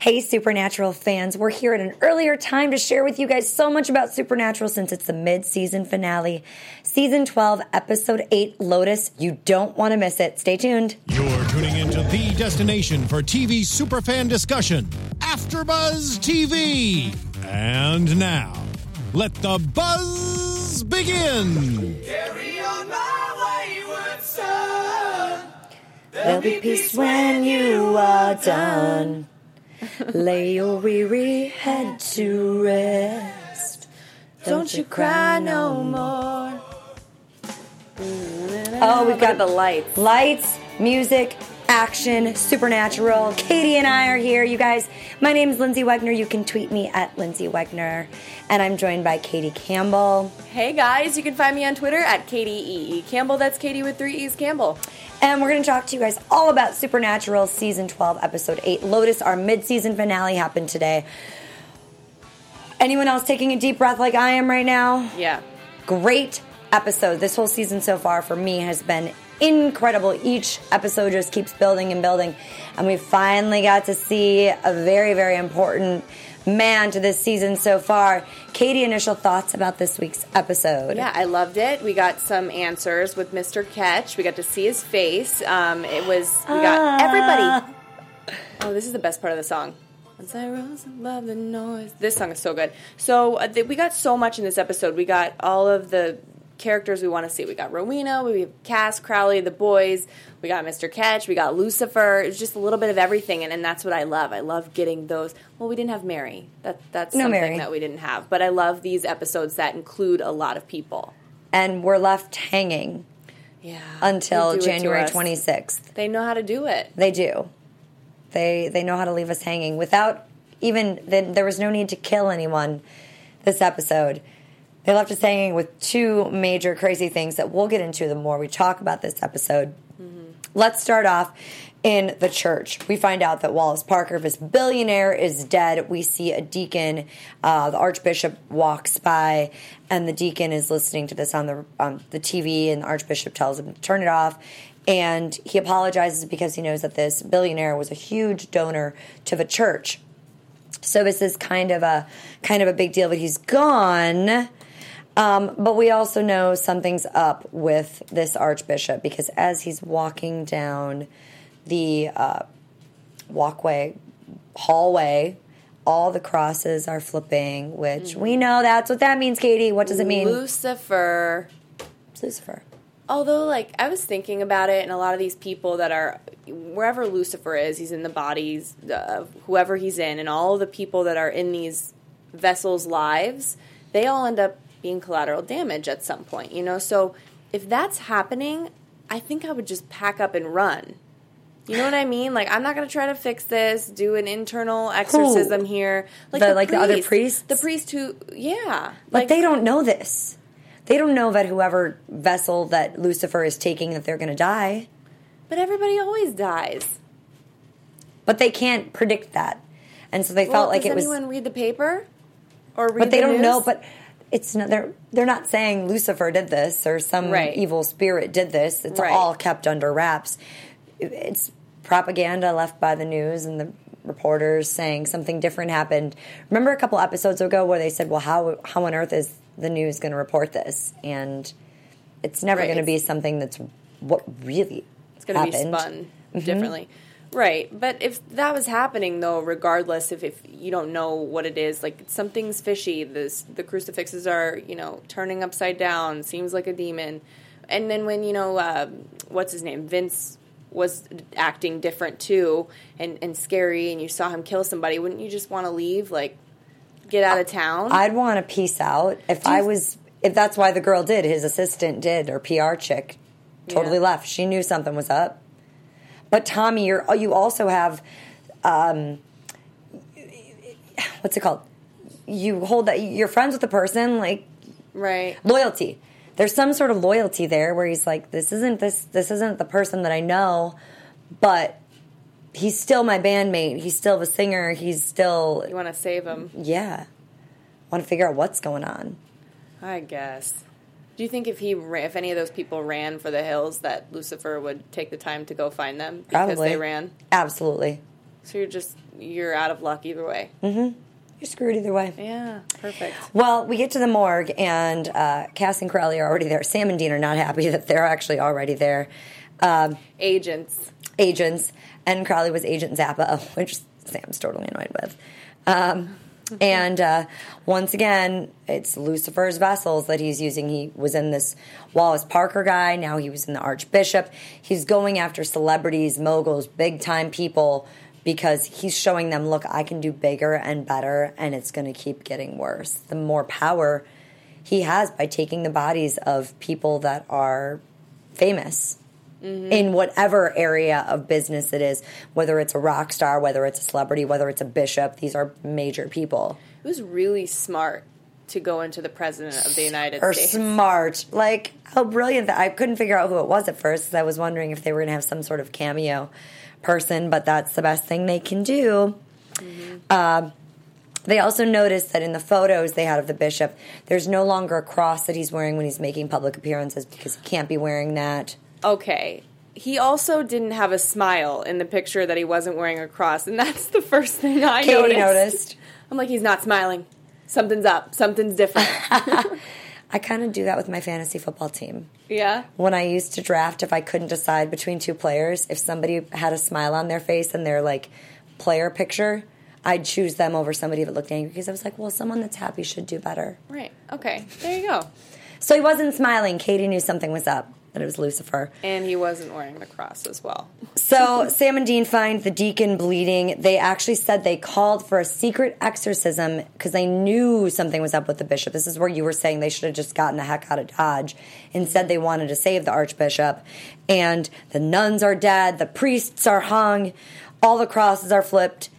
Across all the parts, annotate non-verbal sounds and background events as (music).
Hey, Supernatural fans, we're here at an earlier time to share with you guys so much about Supernatural since it's the mid season finale. Season 12, Episode 8, Lotus. You don't want to miss it. Stay tuned. You're tuning into the destination for TV superfan discussion, AfterBuzz TV. And now, let the buzz begin. Carry on my wayward son. There'll be peace when you are done. Lay your weary head to rest. Don't you cry no more. Oh, we've got the lights. lights, music, action, supernatural. Katie and I are here, you guys. My name is Lyndsey Wegner. You can tweet me at Lyndsey Wegner. And I'm joined by Katie Campbell. Hey guys, you can find me on Twitter at Katie E. E. Campbell. That's Katie with three E's Campbell. And we're going to talk to you guys all about Supernatural Season 12, Episode 8. Lotus, our mid season finale, happened today. Anyone else taking a deep breath like I am right now? Yeah. Great episode. This whole season so far for me has been incredible. Each episode just keeps building and building. And we finally got to see a very, very important man to this season so far. Katie, initial thoughts about this week's episode? Yeah, I loved it. We got some answers with Mr. Ketch. We got to see his face. Um, it was we got everybody. Oh, this is the best part of the song. Once I rose above the noise. This song is so good. So uh, th- we got so much in this episode. We got all of the characters we want to see. We got Rowena, we have Cass, Crowley, the boys. We got Mr. Ketch. We got Lucifer. It's just a little bit of everything, and, and that's what I love. I love getting those. Well, we didn't have Mary. That that's No something Mary. that we didn't have. But I love these episodes that include a lot of people. And we're left hanging Yeah. until They do it to January 26th. They know how to do it. They do. They they know how to leave us hanging without even then there was no need to kill anyone this episode. They left us hanging with two major crazy things that we'll get into the more we talk about this episode. Let's start off in the church. We find out that Wallace Parker, this billionaire, is dead. We see a deacon. Uh, the archbishop walks by, and the deacon is listening to this on the on the TV, and the archbishop tells him to turn it off. And he apologizes because he knows that this billionaire was a huge donor to the church. So this is kind of a kind of a big deal, but he's gone. Um, but we also know something's up with this archbishop because as he's walking down the uh, walkway, hallway, all the crosses are flipping, which we know that's what that means, Katie. What does it mean? Lucifer. It's Lucifer. Although, like, I was thinking about it, and a lot of these people that are wherever Lucifer is, he's in the bodies of whoever he's in, and all the people that are in these vessels' lives, they all end up being collateral damage at some point, you know? So, if that's happening, I think I would just pack up and run. You know what I mean? Like, I'm not going to try to fix this, do an internal exorcism here. Like, The- like the other priests? The priest who, yeah. But they don't know this. They don't know that whoever vessel that Lucifer is taking that they're going to die. But everybody always dies. But they can't predict that. And so they Well, felt like it was anyone read the paper or read but they the don't know but it's not they're they're not saying lucifer did this or some Right. evil spirit did this. It's Right. all kept under wraps. It's propaganda left by the news and the reporters saying something different happened. Remember a couple episodes ago where they said well how how on earth is the news going to report this? And it's never Right, going to be something that's what really it's going to be spun mm-hmm. differently. Right, but if that was happening though, regardless if, if you don't know what it is, like something's fishy. This the crucifixes are you know turning upside down. Seems like a demon. And then when you know um, what's his name, Vince was acting different too and and scary, and you saw him kill somebody, wouldn't you just want to leave, like get out of town? I'd want to peace out if I was if that's why the girl did his assistant did or PR chick totally Yeah. left. She knew something was up. But Tommy, you're you also have um, what's it called? You hold that you're friends with the person like right. loyalty. There's some sort of loyalty there where he's like, this isn't this this isn't the person that I know, but he's still my bandmate. He's still the singer. He's still You want to save him, yeah. Want to figure out what's going on. I guess. Do you think if he ra- if any of those people ran for the hills that Lucifer would take the time to go find them because Probably they ran? Absolutely. So you're just you're out of luck either way. You're screwed either way. Yeah, perfect. Well, we get to the morgue, and uh, Cass and Crowley are already there. Sam and Dean are not happy (laughs) that they're actually already there. Um, Agents. agents, and Crowley was Agent Zappa, (laughs) which Sam's totally annoyed with. Um, (laughs) and uh, once again, it's Lucifer's vessels that he's using. He was in this Wallace Parker guy. Now he was in the Archbishop. He's going after celebrities, moguls, big time people because he's showing them, look, I can do bigger and better, and it's going to keep getting worse. The more power he has by taking the bodies of people that are famous in whatever area of business it is, whether it's a rock star, whether it's a celebrity, whether it's a bishop, these are major people. It was really smart to go into the president of the United Or States. smart. Like, how brilliant that I couldn't figure out who it was at first because I was wondering if they were going to have some sort of cameo person, but that's the best thing they can do. Um, they also noticed that in the photos they had of the bishop, there's no longer a cross that he's wearing when he's making public appearances because he can't be wearing that. Okay. He also didn't have a smile in the picture that he wasn't wearing a cross, and (laughs) that's the first thing I Katie noticed. noticed. I'm like, he's not smiling. Something's up. Something's different. (laughs) I kind of do that with my fantasy football team. yeah. when I used to draft, if I couldn't decide between two players, if somebody had a smile on their face and their like player picture, I'd choose them over somebody that looked angry because I was like, well, someone that's happy should do better. Right. Okay. There you go. So he wasn't smiling. Katie knew something was up, that it was Lucifer. And he wasn't wearing the cross as well. So Sam and Dean find the deacon bleeding. They actually said they called for a secret exorcism because they knew something was up with the bishop. This is where you were saying they should have just gotten the heck out of Dodge. Instead, they wanted to save the archbishop. And the nuns are dead, the priests are hung, all the crosses are flipped.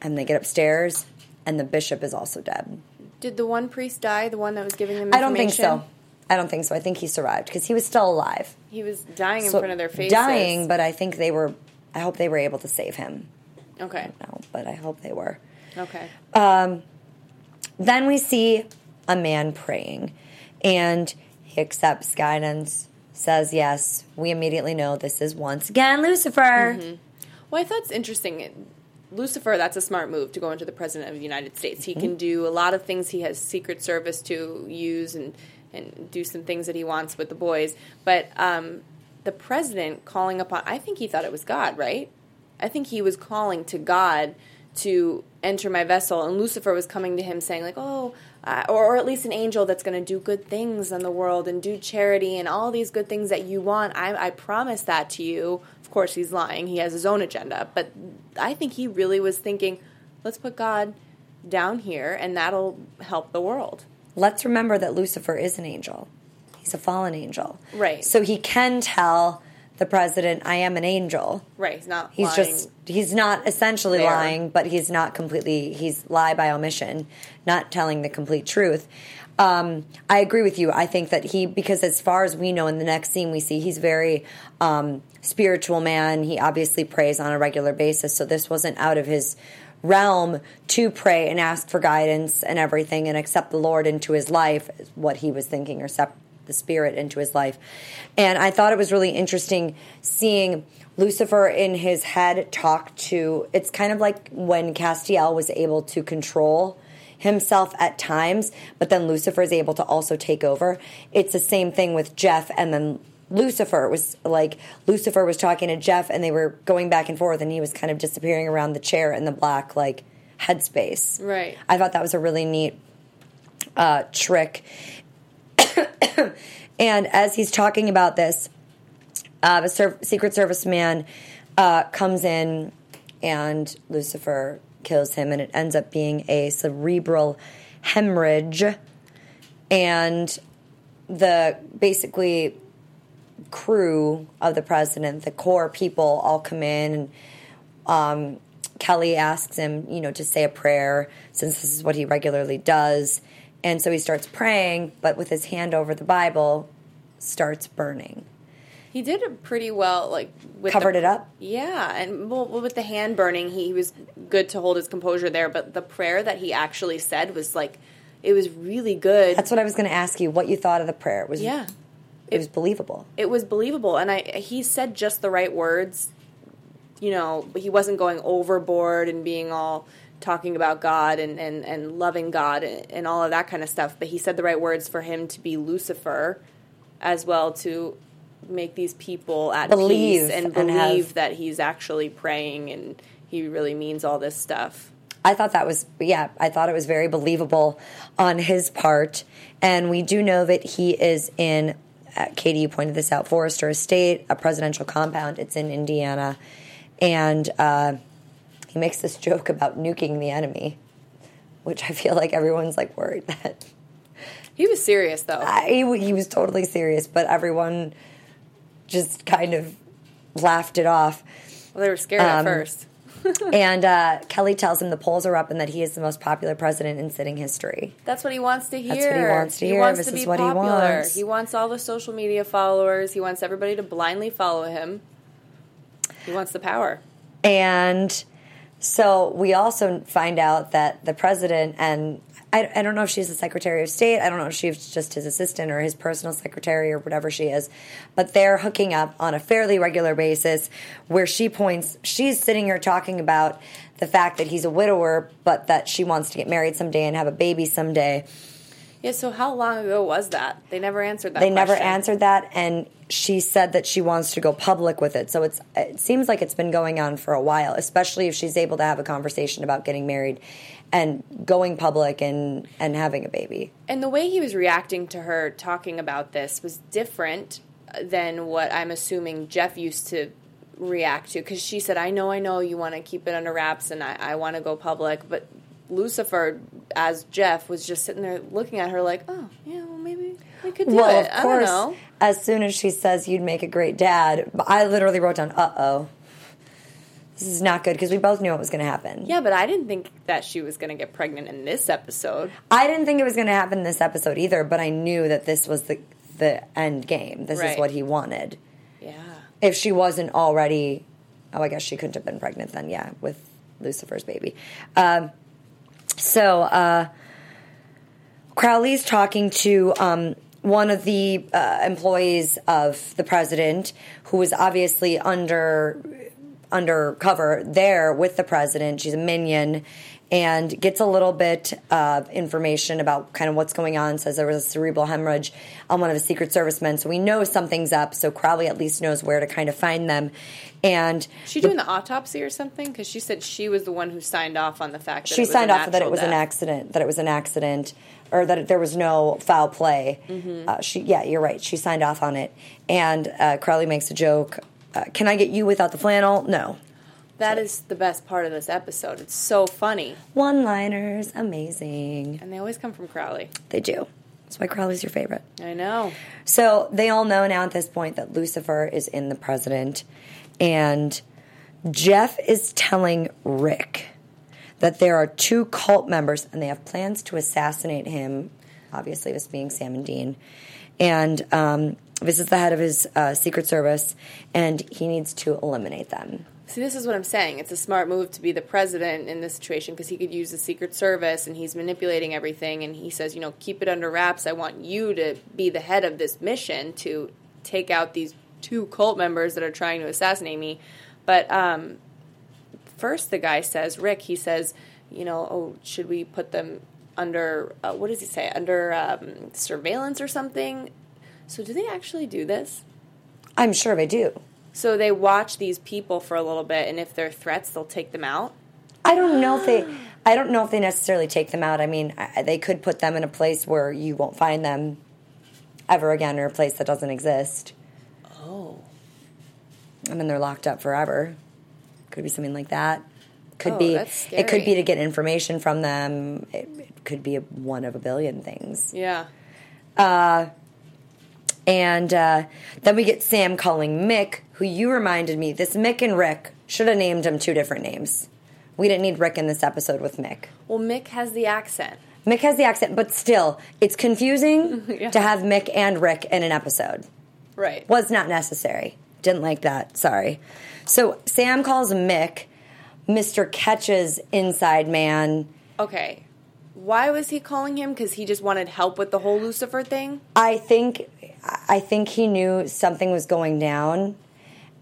And they get upstairs, and the bishop is also dead. Did the one priest die? The one that was giving them I don't think so. I don't think so. I think he survived because he was still alive. He was dying in So, front of their faces. Dying, but I think they were. I hope they were able to save him. Okay. No, but I hope they were. Okay. Um, then we see a man praying, and he accepts guidance, says yes. We immediately know this is once again Lucifer. Mm-hmm. Well, I thought it's interesting. Lucifer, that's a smart move to go into the president of the United States. He mm-hmm. can do a lot of things. He has Secret Service to use and and do some things that he wants with the boys. But um, the president calling upon, I think he thought it was God, right? I think he was calling to God to enter my vessel, and Lucifer was coming to him saying like, "Oh." Uh, or, or at least an angel that's going to do good things in the world and do charity and all these good things that you want. I, I promise that to you. Of course, he's lying. He has his own agenda. But I think he really was thinking, let's put God down here and that'll help the world. Let's remember that Lucifer is an angel. He's a fallen angel. Right. So he can tell the president, I am an angel. Right. He's not He's lying. just he's not essentially there. lying, but he's not completely he's lie by omission, not telling the complete truth. Um, I agree with you. I think that he because as far as we know in the next scene we see he's very um, spiritual man. He obviously prays on a regular basis, so this wasn't out of his realm to pray and ask for guidance and everything and accept the Lord into his life what he was thinking or accept the spirit into his life. And I thought it was really interesting seeing Lucifer in his head talk to it's kind of like when Castiel was able to control himself at times, but then Lucifer is able to also take over. It's the same thing with Jeff and then Lucifer was like Lucifer was talking to Jeff and they were going back and forth and he was kind of disappearing around the chair in the black like headspace. Right. I thought that was a really neat uh, trick. (coughs) and as he's talking about this, uh, the Secret Service man uh, comes in and Lucifer kills him, and it ends up being a cerebral hemorrhage. And the basically crew of the president, the core people, all come in and um, Kelly asks him, you know, to say a prayer since this is what he regularly does. And so he starts praying, but with his hand over the Bible, starts burning. He did it pretty well, like with Covered the, it up? Yeah, and well, with the hand burning, he was good to hold his composure there. But the prayer that he actually said was like, it was really good. That's what I was going to ask you. What you thought of the prayer? It was yeah, it was believable. it was believable, and I he said just the right words you know, he wasn't going overboard and being all talking about God and, and, and loving God and, and all of that kind of stuff. But he said the right words for him to be Lucifer as well to make these people at Believe peace and and believe have- that he's actually praying and he really means all this stuff. I thought that was, yeah, I thought it was very believable on his part. And we do know that he is in, Katie, you pointed this out, Forester Estate, a presidential compound. It's in Indiana. And uh, he makes this joke about nuking the enemy, which I feel like everyone's like worried (laughs) that. He was serious though. I, he, he was totally serious, but everyone just kind of laughed it off. Well, they were scared at Um, first. (laughs) and uh, Kelly tells him the polls are up and that he is the most popular president in sitting history. That's what he wants to hear. That's what he wants to hear. He wants This to is be what he popular. wants. He wants all the social media followers. He wants everybody to blindly follow him. He wants the power. And so we also find out that the president and I, I don't know if she's the Secretary of State. I don't know if she's just his assistant or his personal secretary or whatever she is. But they're hooking up on a fairly regular basis where she points, she's sitting here talking about the fact that he's a widower, but that she wants to get married someday and have a baby someday. Yeah. So how long ago was that? They never answered that. They never answered that, and she said that she wants to go public with it. So it's it seems like it's been going on for a while, especially if she's able to have a conversation about getting married and going public and and having a baby. And the way he was reacting to her talking about this was different than what I'm assuming Jeff used to react to. Because she said, I know, I know you want to keep it under wraps and I, I want to go public. But Lucifer, as Jeff, was just sitting there looking at her like, oh, yeah, well, maybe we could do well, it. of I course, don't know. as soon as she says you'd make a great dad, I literally wrote down, "Uh oh." This is not good because we both knew it was going to happen. Yeah, but I didn't think that she was going to get pregnant in this episode. I didn't think it was going to happen in this episode either, but I knew that this was the the end game. This is what he wanted. Yeah. if she wasn't already oh i guess she couldn't have been pregnant then yeah with lucifer's baby um, so uh, crowley's talking to um, one of the uh, employees of the president who was obviously under undercover there with the president. She's a minion and gets a little bit of information about kind of what's going on says there was a cerebral hemorrhage on one of the secret service men. So we know something's up. So crowley at least knows where to kind of find them. And She doing the autopsy or something? Because she said she was the one who signed off on the fact that she it was signed off that it was an accident that it was an accident or that there was no foul play. Mm-hmm. uh, she yeah you're right. She signed off on it. And uh, crowley makes a joke uh, can i get you without the flannel no That is the best part of this episode. It's so funny. one liners amazing And they always come from Crowley. they do that's why crowley's your favorite I know. So they all know now at this point that Lucifer is in the president. And Jeff is telling Rick that there are two cult members and they have plans to assassinate him, obviously, this being Sam and Dean. And um, this is the head of his uh, Secret Service, and he needs to eliminate them. See, this is what I'm saying. It's a smart move to be the president in this situation because he could use the Secret Service and he's manipulating everything. And he says, you know, keep it under wraps. I want you to be the head of this mission to take out these two cult members that are trying to assassinate me. But um, first, the guy says, Rick, he says, you know, oh, should we put them under, uh, what does he say, under um, surveillance or something? So, do they actually do this? I'm sure they do. So they watch these people for a little bit, and if they're threats, they'll take them out. I don't know if they. I don't know if they necessarily take them out. I mean, I, they could put them in a place where you won't find them ever again, or a place that doesn't exist. Oh, I mean, they're locked up forever. Could be something like that. Could Oh, be. It could be to get information from them. It, it could be a, one of a billion things. yeah. Uh, And uh, then we get Sam calling Mick, who you reminded me. This Mick and Rick should have named him two different names. We didn't need Rick in this episode with Mick. Well, Mick has the accent. Mick has the accent, but still, it's confusing (laughs) Yeah. to have Mick and Rick in an episode. Right. Was not necessary. Didn't like that. Sorry. So Sam calls Mick Mr. Ketch's inside man. Okay. Why was he calling him? Because he just wanted help with the whole Lucifer thing? I think I think he knew something was going down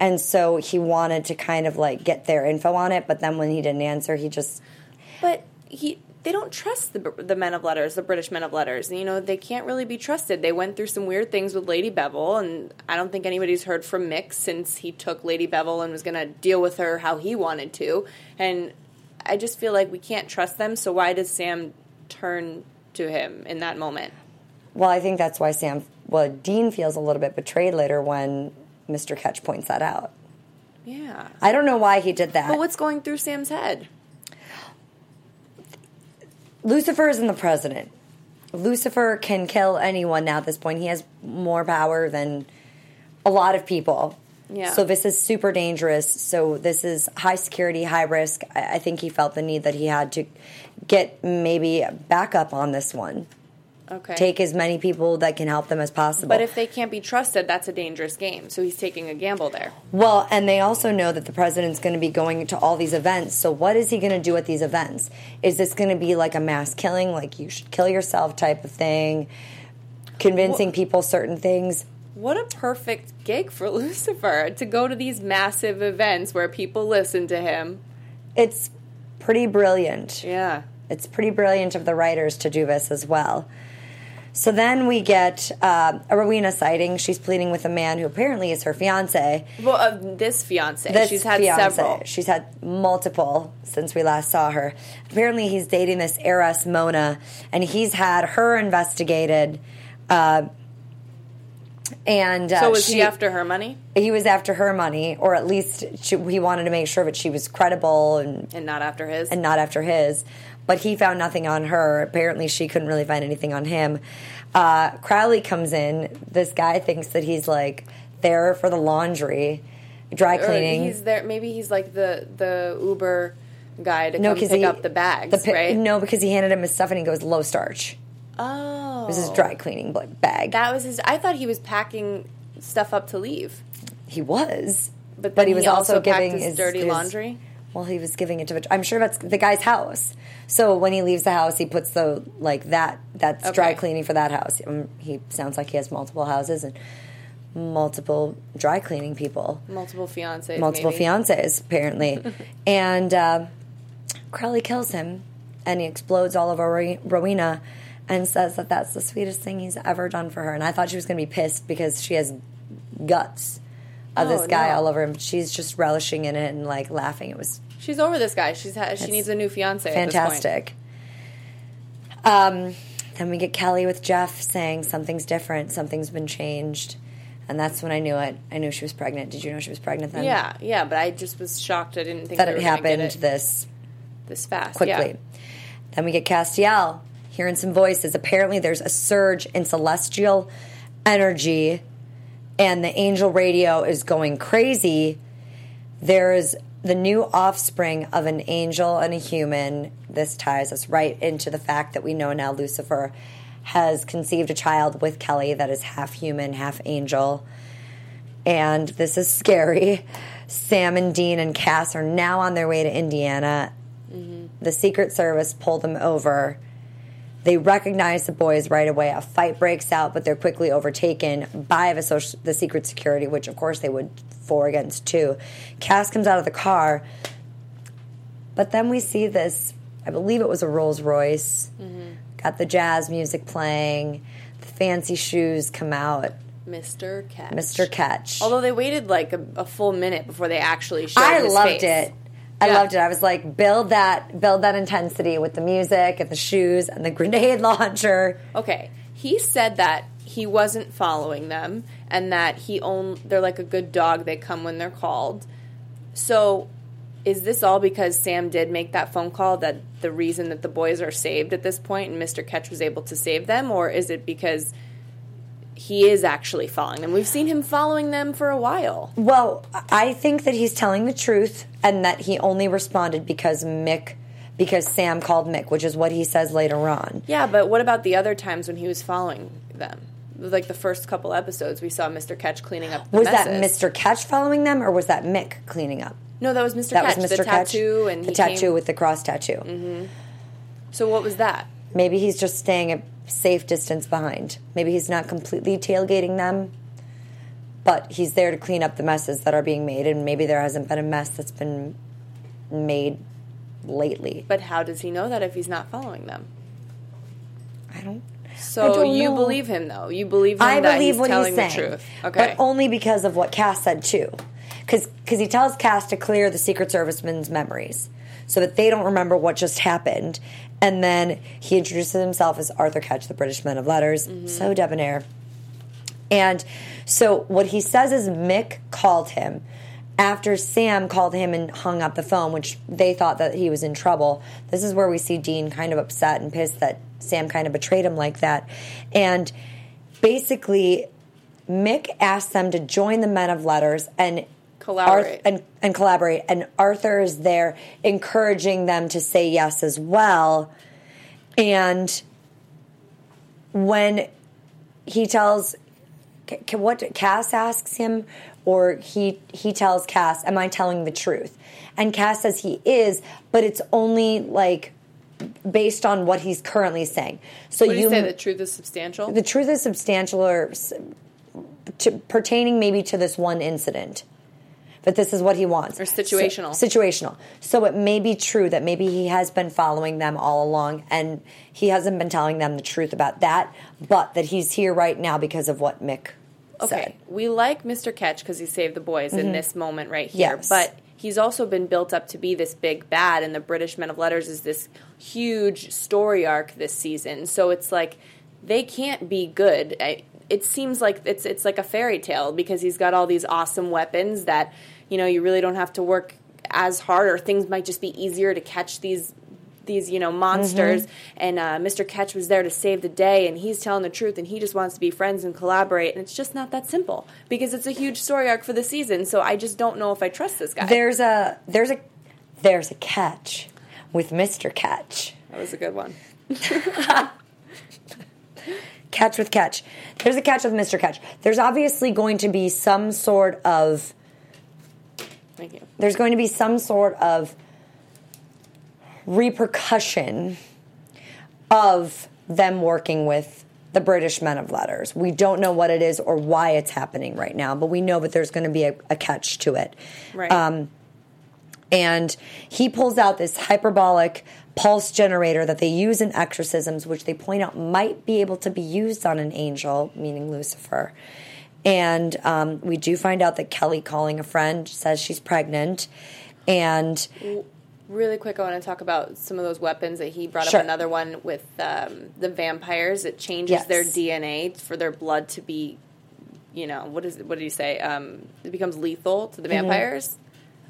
And so he wanted to kind of like get their info on it, but then when he didn't answer, he just But he they don't trust the the men of letters, the British men of letters. You know, they can't really be trusted. They went through some weird things with Lady Bevell, and I don't think anybody's heard from Mick since he took Lady Bevell and was going to deal with her how he wanted to. And I just feel like we can't trust them. So why does Sam turn to him in that moment? Well, I think that's why Sam, well, Dean feels a little bit betrayed later when Mr. Ketch points that out. Yeah. I don't know why he did that. But what's going through Sam's head? Lucifer isn't the president. Lucifer can kill anyone now at this point. He has more power than a lot of people. Yeah. So this is super dangerous. So this is high security, high risk. I, I think he felt the need that he had to get maybe backup on this one. Okay. Take as many people that can help them as possible. but if they can't be trusted, that's a dangerous game. So he's taking a gamble there. Well, and they also know that the president's going to be going to all these events. So, what is he going to do at these events? Is this going to be like a mass killing, like you should kill yourself type of thing, convincing people certain things? What a perfect gig for (laughs) Lucifer to go to these massive events where people listen to him. It's pretty brilliant. Yeah. It's pretty brilliant of the writers to do this as well. So then we get uh, a Rowena sighting. She's pleading with a man who apparently is her fiance. Well, uh, this fiance, This she's had fiance. several. She's had multiple since we last saw her. Apparently, he's dating this heiress Mona, and he's had her investigated. Uh, and uh, So was she, he after her money He was after her money, or at least she, he wanted to make sure that she was credible and and not after his? and not after his. But he found nothing on her. Apparently, she couldn't really find anything on him. Uh, Crowley comes in. This guy thinks that he's like there for the laundry, dry Or cleaning. he's there. Maybe he's like the the Uber guy to no, come pick he up the bags, the right? No, because he handed him his stuff and he goes low starch. Oh, It was his dry cleaning bag. That was his. I thought he was packing stuff up to leave, he was, but, but then he was also, packed giving his, his dirty his- laundry. Well, he was giving it to. I'm sure that's the guy's house. So when he leaves the house, he puts the like that. That's dry cleaning for that house. Um, he sounds like he has multiple houses and multiple dry cleaning people, Multiple fiancés, multiple maybe. fiancés apparently, (laughs) and uh, Crowley kills him, and he explodes all over Ro- Rowena, and says that that's the sweetest thing he's ever done for her. And I thought she was going to be pissed because she has guts of this Oh, guy no. all over him. She's just relishing in it and like laughing. It was She's over this guy. She's ha- she needs a new fiance. At this point. fantastic. Um, then we get Kelly with Jeff saying something's different, something's been changed, and that's when I knew it. I knew she was pregnant. Did you know she was pregnant then? Yeah, yeah, but I just was shocked. I didn't think that we it happened it this this fast. quickly. Yeah. Then we get Castiel hearing some voices. Apparently, there's a surge in celestial energy, and the angel radio is going crazy. There's the new offspring of an angel and a human. This ties us right into the fact that we know now Lucifer has conceived a child with Kelly that is half human, half angel. And this is scary. Sam and Dean and Cass are now on their way to Indiana. Mm-hmm. The Secret Service pulled them over. They recognize the boys right away. A fight breaks out, but they're quickly overtaken by the, social, the Secret Security, which of course they would four against two. Cass comes out of the car, but then we see this. I believe it was a Rolls Royce. Mm-hmm. Got the jazz music playing. The fancy shoes come out. Mr. Ketch. Mr. Ketch. Although they waited like a, a full minute before they actually showed I loved face. it. I Yeah. loved it. I was like, build that, build that intensity with the music and the shoes and the grenade (laughs) launcher. Okay, he said that he wasn't following them and that he own they're like a good dog. They come when they're called. So, is this all because Sam did make that phone call that the reason that the boys are saved at this point and Mr. Ketch was able to save them, or is it because he is actually following them? We've seen him following them for a while. Well, I think that he's telling the truth and that he only responded because Mick, because Sam called Mick, which is what he says later on. Yeah, but what about the other times when he was following them? Like the first couple episodes, we saw Mr. Ketch cleaning up. The Was that. Mr. Ketch following them or was that Mick cleaning up? No, that was Mr. That Ketch. was Mr. The Ketch. tattoo and the he tattoo came- with the cross tattoo. Mm-hmm. So what was that? Maybe he's just staying a safe distance behind. Maybe he's not completely tailgating them. but he's there to clean up the messes that are being made, and maybe there hasn't been a mess that's been made lately. But how does he know that if he's not following them? I don't. So don't you know. believe him though? You believe him I that believe he's what telling he's the saying, truth? Okay. but only because of what Cass said too. Because he tells Cass to clear the Secret Servicemen's memories so that they don't remember what just happened. And then he introduces himself as Arthur Ketch, the British man of letters. Mm-hmm. So debonair. And so what he says is Mick called him after Sam called him and hung up the phone, which they thought that he was in trouble. This is where we see Dean kind of upset and pissed that Sam kind of betrayed him like that. And basically, Mick asked them to join the Men of Letters and Collaborate. Arth- and, and collaborate. And Arthur is there encouraging them to say yes as well. And when he tells what Cass asks him, or he he tells Cass, "Am I telling the truth?" And Cass says he is, but it's only like based on what he's currently saying. So you you say? The truth is substantial. the truth is substantial or to, pertaining maybe to this one incident. But this is what he wants. Or situational. So, situational. So it may be true that maybe he has been following them all along and he hasn't been telling them the truth about that, but that he's here right now because of what Mick okay, said. we like Mr. Ketch because he saved the boys in this moment right here, Mm-hmm. Yes. but he's also been built up to be this big bad, and the British Men of Letters is this huge story arc this season. So it's like they can't be good. I, it seems like it's it's like a fairy tale because he's got all these awesome weapons that you know you really don't have to work as hard, or things might just be easier to catch these these you know monsters Mm-hmm. and uh, mr ketch was there to save the day and he's telling the truth and he just wants to be friends and collaborate and it's just not that simple because it's a huge story arc for the season so i just don't know if i trust this guy There's a there's a there's a catch with Mr. Catch. that was a good one (laughs) Catch with catch. There's a catch with Mr. Catch. There's obviously going to be some sort of thank you there's going to be some sort of repercussion of them working with the British men of letters. We don't know what it is or why it's happening right now, but we know that there's going to be a, a catch to it. right Um, and he pulls out this hyperbolic pulse generator that they use in exorcisms, which they point out might be able to be used on an angel, meaning Lucifer. And um, we do find out that Kelly, calling a friend, says she's pregnant. And really quick i want to talk about some of those weapons that he brought Sure. up another one with um, the vampires it changes Yes. their dna for their blood to be you know what is what did you say um, it becomes lethal to the Mm-hmm.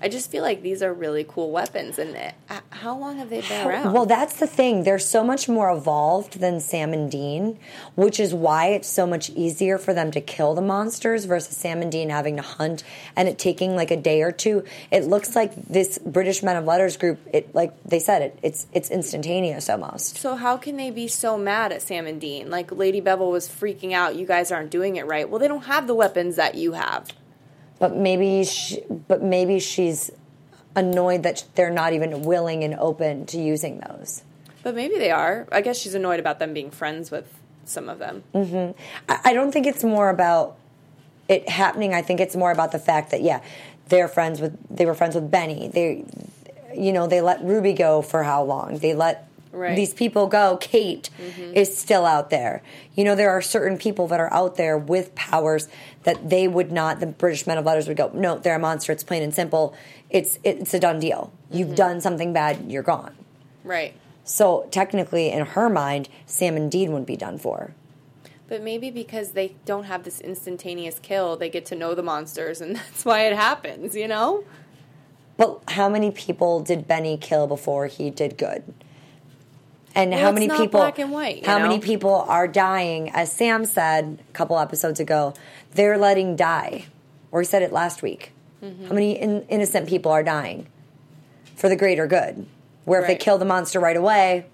I just feel like these are really cool weapons and uh, how long have they been around Well, that's the thing. They're so much more evolved than Sam and Dean, which is why it's so much easier for them to kill the monsters versus Sam and Dean having to hunt and it taking like a day or two. It looks like this British Men of Letters group. It like they said it. It's it's instantaneous almost. So how can they be so mad at Sam and Dean? Like Lady Bevell was freaking out. You guys aren't doing it right. Well, they don't have the weapons that you have. But maybe she, but maybe she's annoyed that they're not even willing and open to using those. But maybe they are. I guess she's annoyed about them being friends with some of them. Mm-hmm. I I don't think it's more about it happening. I think it's more about the fact that yeah, they're friends with they were friends with Benny. They, you know, they let Ruby go for how long? They let Right. these people go. Kate mm-hmm. is still out there. You know, there are certain people that are out there with powers that they would not. The British Men of Letters would go, no, they're a monster. It's plain and simple. It's it's a done deal. You've mm-hmm. done something bad. You're gone. Right. So technically, in her mind, Sam and Dean would be done for. But maybe because they don't have this instantaneous kill, they get to know the monsters, and (laughs) that's why it happens, you know? But how many people did Benny kill before he did good? And Well, how many people? black and white, how many people are dying? As Sam said a couple episodes ago, they're letting die. Or he said it last week. Mm-hmm. How many in, innocent people are dying for the greater good? Where if they kill the monster right away,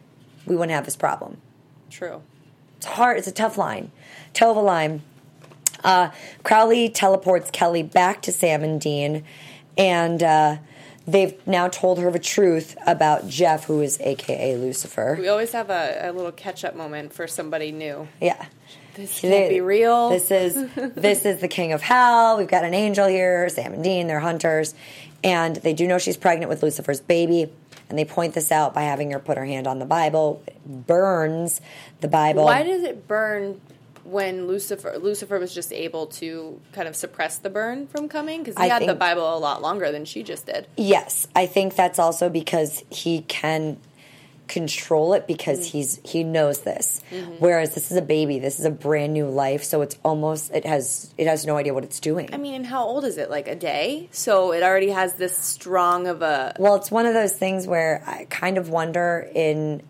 we wouldn't have this problem. True. It's hard. It's a tough line. Toe of a line. Uh, Crowley teleports Kelly back to Sam and Dean, and uh, they've now told her the truth about Jeff, who is AKA Lucifer. We always have a, a little catch up moment for somebody new. Yeah. This can't be real. This is (laughs) this is the king of hell. We've got an angel here, Sam and Dean. They're hunters, and they do know she's pregnant with Lucifer's baby. And they point this out by having her put her hand on the Bible. It burns the Bible. Why does it burn when Lucifer Lucifer was just able to kind of suppress the burn from coming? Because he I had the Bible a lot longer than she just did. Yes, I think that's also because he can control it because Mm. he's he knows this. Mm-hmm. Whereas this is a baby, this is a brand new life, so it's almost it has it has no idea what it's doing. I mean, and how old is it? Like a day? So it already has this strong of a. Well, it's one of those things where I kind of wonder in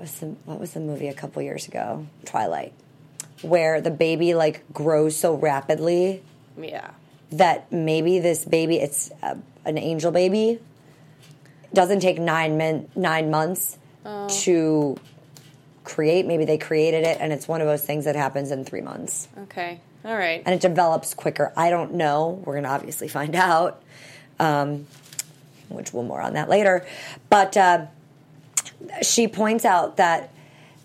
was the what was the movie a couple years ago, Twilight, where the baby like grows so rapidly Yeah. that maybe this baby it's uh, an angel baby doesn't take nine min, nine months to create. Maybe they created it, and it's one of those things that happens in three months Okay. All right. and it develops quicker. I don't know. We're going to obviously find (laughs) out, um, which we'll more on that later. But uh, she points out that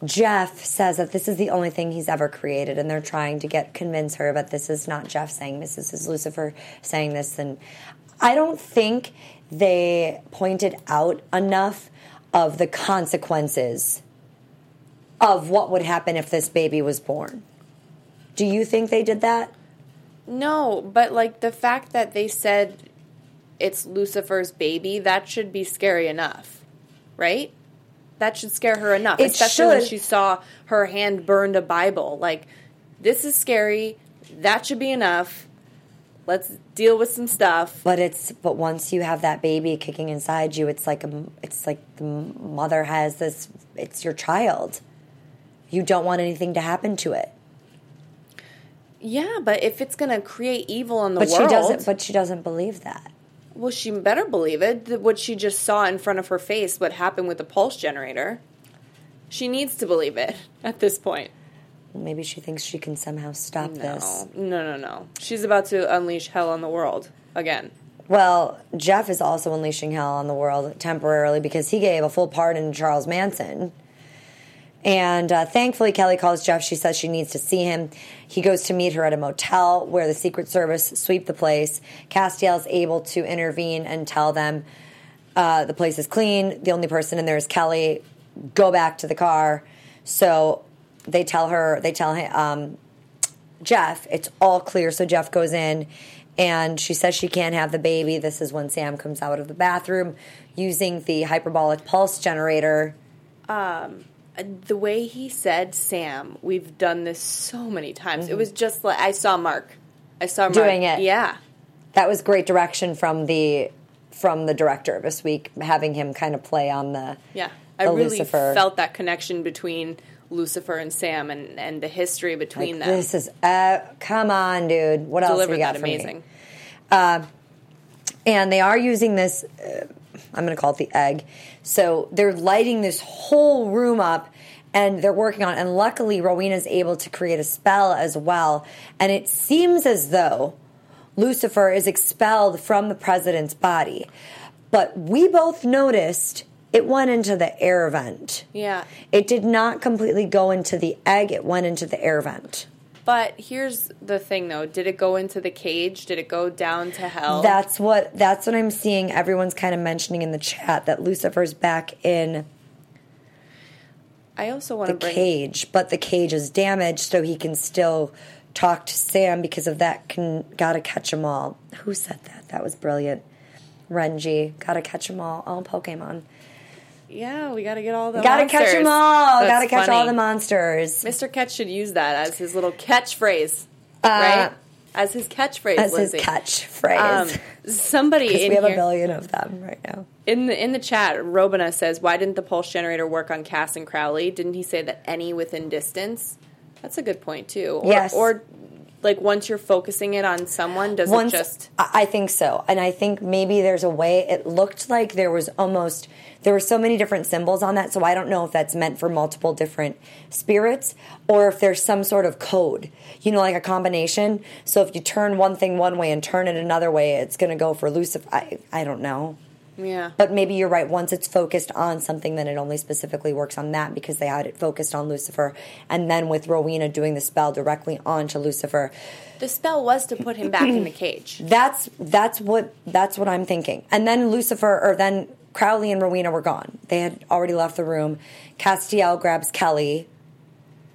Jeff says that this is the only thing he's ever created, and they're trying to get convince her that this is not Jeff saying this. This is Lucifer saying this, and I don't think they pointed out enough of the consequences of what would happen if this baby was born. Do you think they did that? No, but like the fact that they said it's Lucifer's baby, that should be scary enough, right? That should scare her enough, It especially when she saw her hand burned a Bible. Like, this is scary. That should be enough. Let's deal with some stuff. But it's but once you have that baby kicking inside you, it's like a, it's like the mother has this. It's your child. You don't want anything to happen to it, Yeah, but if it's going to create evil in the but world, she doesn't. But she doesn't believe that. Well, she better believe it. What she just saw in front of her face, what happened with the pulse generator, she needs to believe it (laughs) at this point. Maybe she thinks she can somehow stop this. No, no, no, no. She's about to unleash hell on the world again. Well, Jeff is also unleashing hell on the world temporarily because he gave a full pardon to Charles Manson. And uh, thankfully, Kelly calls Jeff. She says she needs to see him. He goes to meet her at a motel where the Secret Service sweep the place. Castiel's able to intervene and tell them uh, the place is clean. The only person in there is Kelly. Go back to the car. So they tell her, they tell him, um, Jeff, it's all clear. So Jeff goes in and she says she can't have the baby. This is when Sam comes out of the bathroom using the hyperbolic pulse generator. The way he said Sam, we've done this so many times. It was just like I saw Mark. I saw Mark Doing it. Yeah. That was great direction from the from the director of this week, having him kind of play on the Yeah. I really Lucifer. felt that connection between Lucifer and Sam and, and the history between Like, them. This is uh, come on, dude. What else Delivered you got that for me? amazing. and they are using this uh, i'm going to call it the egg. So they're lighting this whole room up and they're working on it. And luckily rowena's able to create a spell as well. And it seems as though lucifer is expelled from the president's body. But we both noticed it went into the air vent. Yeah. it did not completely go into the egg. It went into the air vent But here's the thing though. Did it go into the cage? Did it go down to hell? That's what that's what I'm seeing. Everyone's kind of mentioning in the chat that Lucifer's back in I also want the to bring cage, but the cage is damaged, so he can still talk to Sam because of that. Can gotta catch 'em all. Who said that? That was brilliant. Renji, gotta catch 'em all. All Pokemon. Yeah, we got to get all the gotta monsters. catch 'em all. Gotta catch all the monsters. Mr. Catch should use that as his little catchphrase, right? As his catchphrase, Uh, As his catchphrase. Um, somebody (laughs) Because in we have a billion of them right now. in the in the chat, Robina says, "Why didn't the pulse generator work on Cass and Crowley? Didn't he say that any within distance?" That's a good point too. Or, Yes. Or Like once you're focusing it on someone, does Once, it just I I think so, and I think maybe there's a way. It looked like there was almost there were so many different symbols on that, so I don't know if that's meant for multiple different spirits or if there's some sort of code. You know, like a combination. So if you turn one thing one way and turn it another way, it's going to go for Lucifer. I I don't know. Yeah? But maybe you're right. Once it's focused on something, then it only specifically works on that because they had it focused on Lucifer. And then with Rowena doing the spell directly onto Lucifer, The spell was to put him back in the cage. (clears throat) that's that's what that's what I'm thinking. And then Lucifer, or then Crowley and Rowena were gone. They had already left the room. Castiel grabs Kelly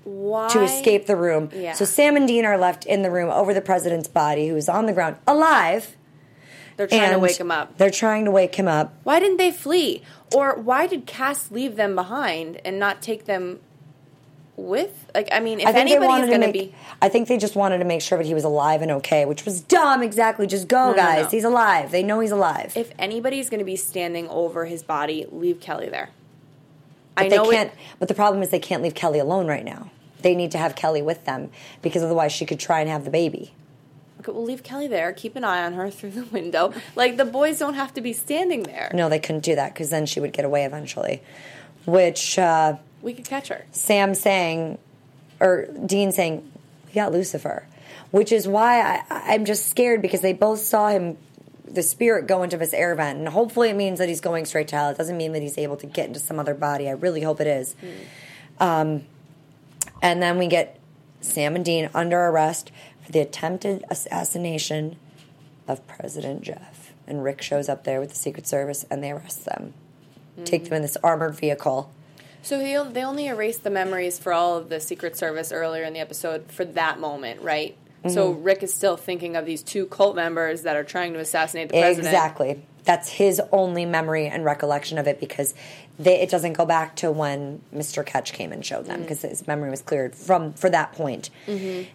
Why to escape the room. Yeah. So Sam and Dean are left in the room over the president's body, who's on the ground alive. They're trying to wake him up. They're trying to wake him up. Why didn't they flee? Or why did Cass leave them behind and not take them with? Like, I mean, if I think they anybody's going to be. I think they just wanted to make sure that he was alive and okay, which was dumb. Exactly, just go, no, guys. no. He's alive. They know he's alive. If anybody's going to be standing over his body, leave Kelly there. but I know can't. it. But the problem is they can't leave Kelly alone right now. They need to have Kelly with them because otherwise she could try and have the baby. Okay, we'll leave Kelly there. Keep an eye on her (laughs) through the window. Like the boys don't have to be standing there. No, they couldn't do that because then she would get away eventually. Which uh, We could catch her. Sam saying, or Dean saying, we got Lucifer. Which is why I, I'm just scared because they both saw him, the spirit, go into this air vent. And hopefully it means that he's going straight to hell. It doesn't mean that he's able to get into some other body. I really hope it is. Um, and then we get Sam and Dean under arrest for the attempted assassination of President Jeff. And Rick shows up there with the Secret Service and they arrest them. Take them in this armored vehicle. So he, they only erased the memories for all of the Secret Service earlier in the episode for that moment, right? So Mm-hmm. Rick is still thinking of these two cult members that are trying to assassinate the president. Exactly. That's his only memory and recollection of it because they, it doesn't go back to when Mr. Ketch came and showed them because his memory was cleared from for that point.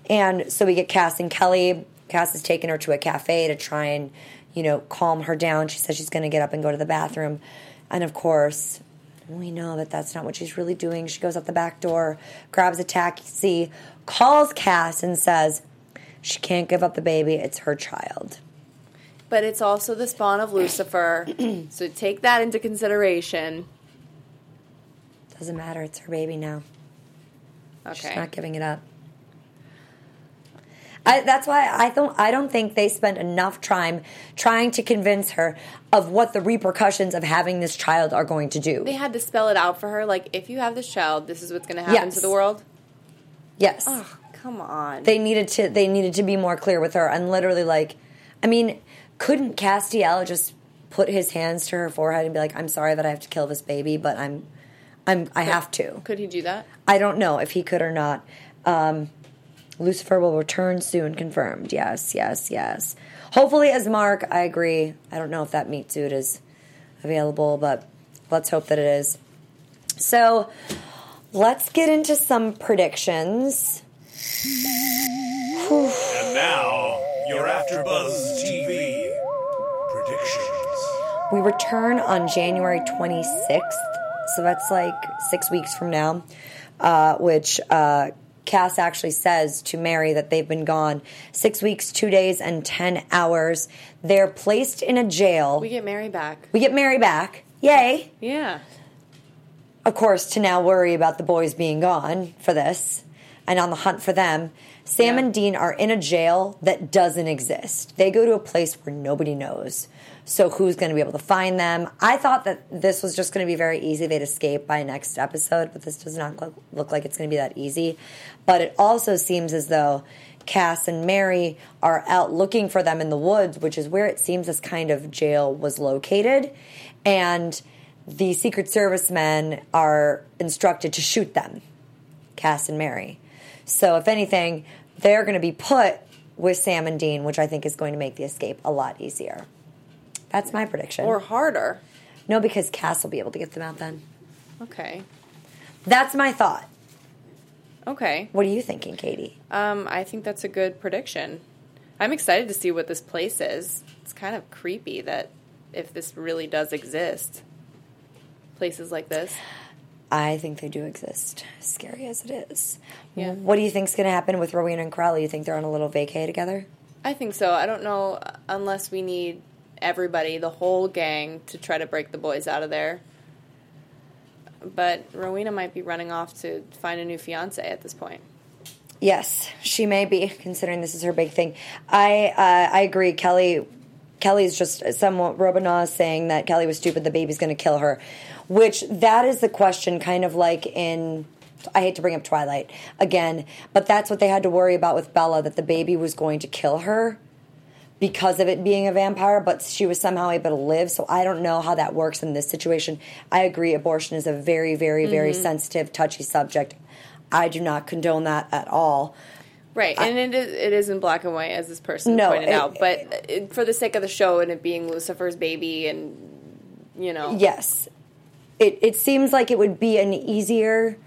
And so we get Cass and Kelly. Cass has taken her to a cafe to try and you know calm her down. She says she's going to get up and go to the bathroom, and of course. We know that that's not what she's really doing. She goes out the back door, grabs a taxi, calls Cass, and says she can't give up the baby. It's her child. But it's also the spawn of Lucifer. (clears throat) so take that into consideration. Doesn't matter. It's her baby now. Okay. She's not giving it up. I, that's why I don't. I don't think they spent enough time trying to convince her of what the repercussions of having this child are going to do. they had to spell it out for her. Like, if you have this child, this is what's going to happen Yes. to the world. yes, Oh, come on. they needed to. They needed to be more clear with her and literally like, I mean, couldn't Castiel just put his hands to her forehead and be like, "I'm sorry that I have to kill this baby, but I'm, I'm, I have to." Could he do that? I don't know if he could or not. Um, Lucifer will return soon, confirmed. Yes, yes, yes. Hopefully, as Mark, I agree. I don't know if that meat suit is available, but let's hope that it is. So, let's get into some predictions. And now, your AfterBuzz TV predictions. We return on January 26th, so that's like six weeks from now, uh, which uh, Cass actually says to Mary that they've been gone six weeks, two days, and 10 hours. They're placed in a jail. We get Mary back. We get Mary back. Yay. Yeah. Of course, to now worry about the boys being gone for this and on the hunt for them. Sam Yeah. and Dean are in a jail that doesn't exist. They go to a place where nobody knows. So who's going to be able to find them? I thought that this was just going to be very easy. They'd escape by next episode, but this does not look, look like it's going to be that easy. But it also seems as though Cass and Mary are out looking for them in the woods, which is where it seems this kind of jail was located. And the Secret Service men are instructed to shoot them, Cass and Mary. So, if anything, they're going to be put with Sam and Dean, which I think is going to make the escape a lot easier. That's my prediction. Or harder. no, because Cass will be able to get them out then. Okay. That's my thought. Okay. What are you thinking, Katie? Um, I think that's a good prediction. I'm excited to see what this place is. It's kind of creepy that if this really does exist, places like this. I think they do exist, scary as it is. Yeah. What do you think's going to happen with Rowena and Crowley? You think they're on a little vacay together? I think so. I don't know unless we need everybody, the whole gang, to try to break the boys out of there. But Rowena might be running off to find a new fiance at this point. Yes, she may be, considering this is her big thing. I uh, I agree. Kelly Kelly's just somewhat Robinaw is saying that Kelly was stupid. The baby's going to kill her, which that is the question. Kind of like in. I hate to bring up Twilight again, but that's what they had to worry about with Bella that the baby was going to kill her because of it being a vampire, but she was somehow able to live. So I don't know how that works in this situation. I agree, abortion is a very, very, very mm-hmm. sensitive, touchy subject. I do not condone that at all. Right, and it is, it is in black and white, as this person No, pointed it- out. But it, for the sake of the show and it being Lucifer's baby, and you know, Yes. It it seems like it would be an easier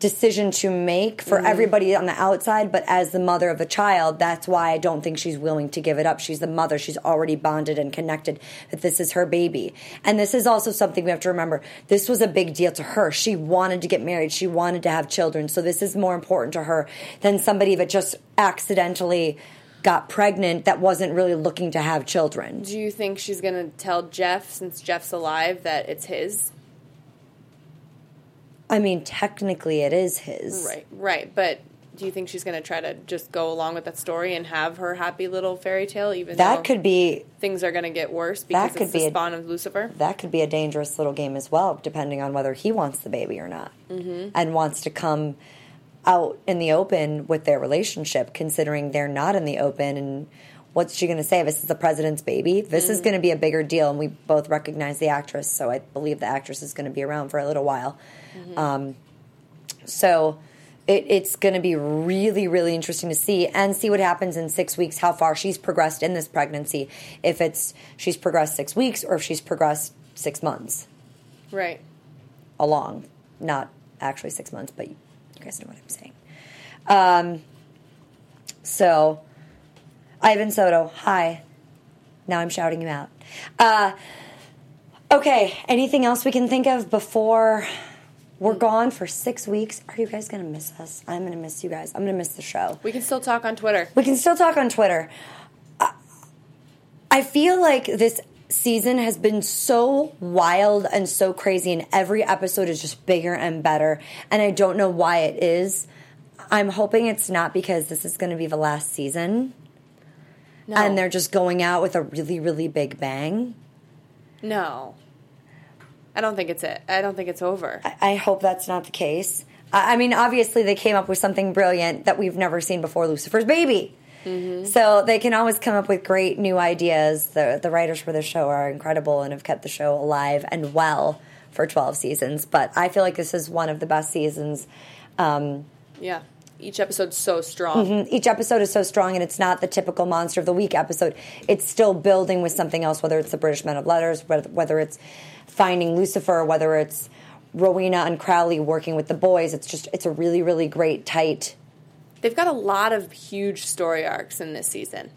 decision to make for mm-hmm. everybody on the outside, but as the mother of a child, that's why I don't think she's willing to give it up. She's the mother. She's already bonded and connected that this is her baby. And this is also something we have to remember. This was a big deal to her. She wanted to get married. She wanted to have children. So this is more important to her than somebody that just accidentally got pregnant that wasn't really looking to have children. do you think she's gonna tell Jeff, since Jeff's alive, that it's his? I mean, technically it is his. Right, right. But do you think she's going to try to just go along with that story and have her happy little fairy tale, even though That could be things are going to get worse because could it's be the a- spawn of Lucifer? that could be a dangerous little game as well, depending on whether he wants the baby or not, mm-hmm. and wants to come out in the open with their relationship, considering they're not in the open. And what's she going to say? This is the president's baby. This is going to be a bigger deal, and we both recognize the actress, so I believe the actress is going to be around for a little while. Um, so. It, it's going to be really, really interesting to see and see what happens in six weeks, how far she's progressed in this pregnancy. If it's she's progressed six weeks or if she's progressed six months Right. along. Not actually six months, but you guys know what I'm saying. Um, so, Ivan Soto, hi. Now I'm shouting you out. Uh, okay, anything else we can think of before we're gone for six weeks? Are you guys going to miss us? I'm going to miss you guys. I'm going to miss the show. We can still talk on Twitter. We can still talk on Twitter. I- I feel like this season has been so wild and so crazy, and every episode is just bigger and better. And I don't know why it is. I'm hoping it's not because this is going to be the last season No. and they're just going out with a really, really big bang. no. I don't think it's it. I don't think it's over. I- I hope that's not the case. I I mean, obviously, they came up with something brilliant that we've never seen before Lucifer's Baby. So they can always come up with great new ideas. The, the writers for the show are incredible and have kept the show alive and well for 12 seasons. But I feel like this is one of the best seasons. Um, Yeah. Each episode's so strong. Mm-hmm. each episode is so strong and it's not the typical monster of the week episode it's still building with something else whether it's the british men of letters whether, whether it's finding lucifer whether it's rowena and crowley working with the boys it's just it's a really really great tight They've got a lot of huge story arcs in this season.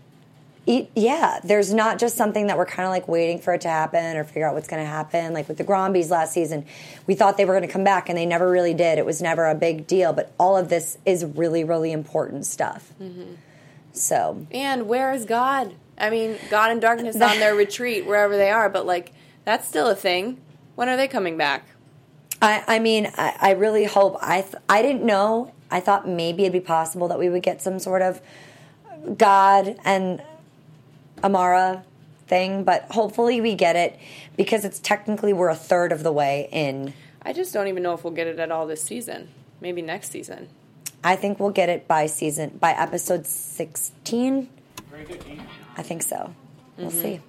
E- yeah there's not just something that we're kind of like waiting for it to happen or figure out what's going to happen like with the grombies last season we thought they were going to come back and they never really did it was never a big deal but all of this is really really important stuff mm-hmm. so And where is God? I mean, God and darkness on their (laughs) retreat, wherever they are, but like, that's still a thing. When are they coming back? I, I mean, I, I really hope. I th- I didn't know. I thought maybe it'd be possible that we would get some sort of God and Amara thing, but hopefully we get it because it's technically we're a third of the way in. I just don't even know if we'll get it at all this season. Maybe next season. I think we'll get it by season by episode sixteen. I think so. We'll mm-hmm. see.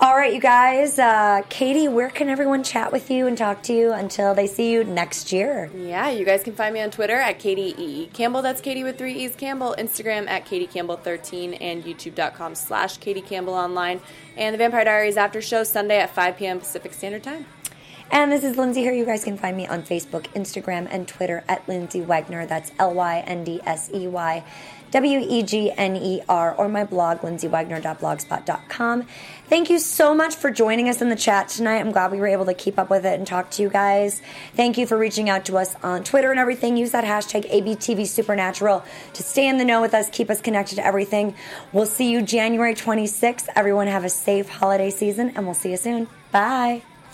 All right, you guys. Uh, Katie, where can everyone chat with you and talk to you until they see you next year? Yeah, you guys can find me on Twitter at Katie E. Campbell. That's Katie with three E's Campbell. Instagram at Katie Campbell 13 and YouTube.com slash Katie Campbell online. And the Vampire Diaries after show Sunday at 5 p.m. Pacific Standard Time. And this is Lyndsey here. You guys can find me on Facebook, Instagram, and Twitter at Lyndsey Wegner. That's L Y N D S E Y W E G N E R, or my blog, lyndseywegner.blogspot.com. Thank you so much for joining us in the chat tonight. I'm glad we were able to keep up with it and talk to you guys. Thank you for reaching out to us on Twitter and everything. Use that hashtag ABTV Supernatural to stay in the know with us, keep us connected to everything. We'll see you January 26th. Everyone have a safe holiday season, and we'll see you soon. Bye.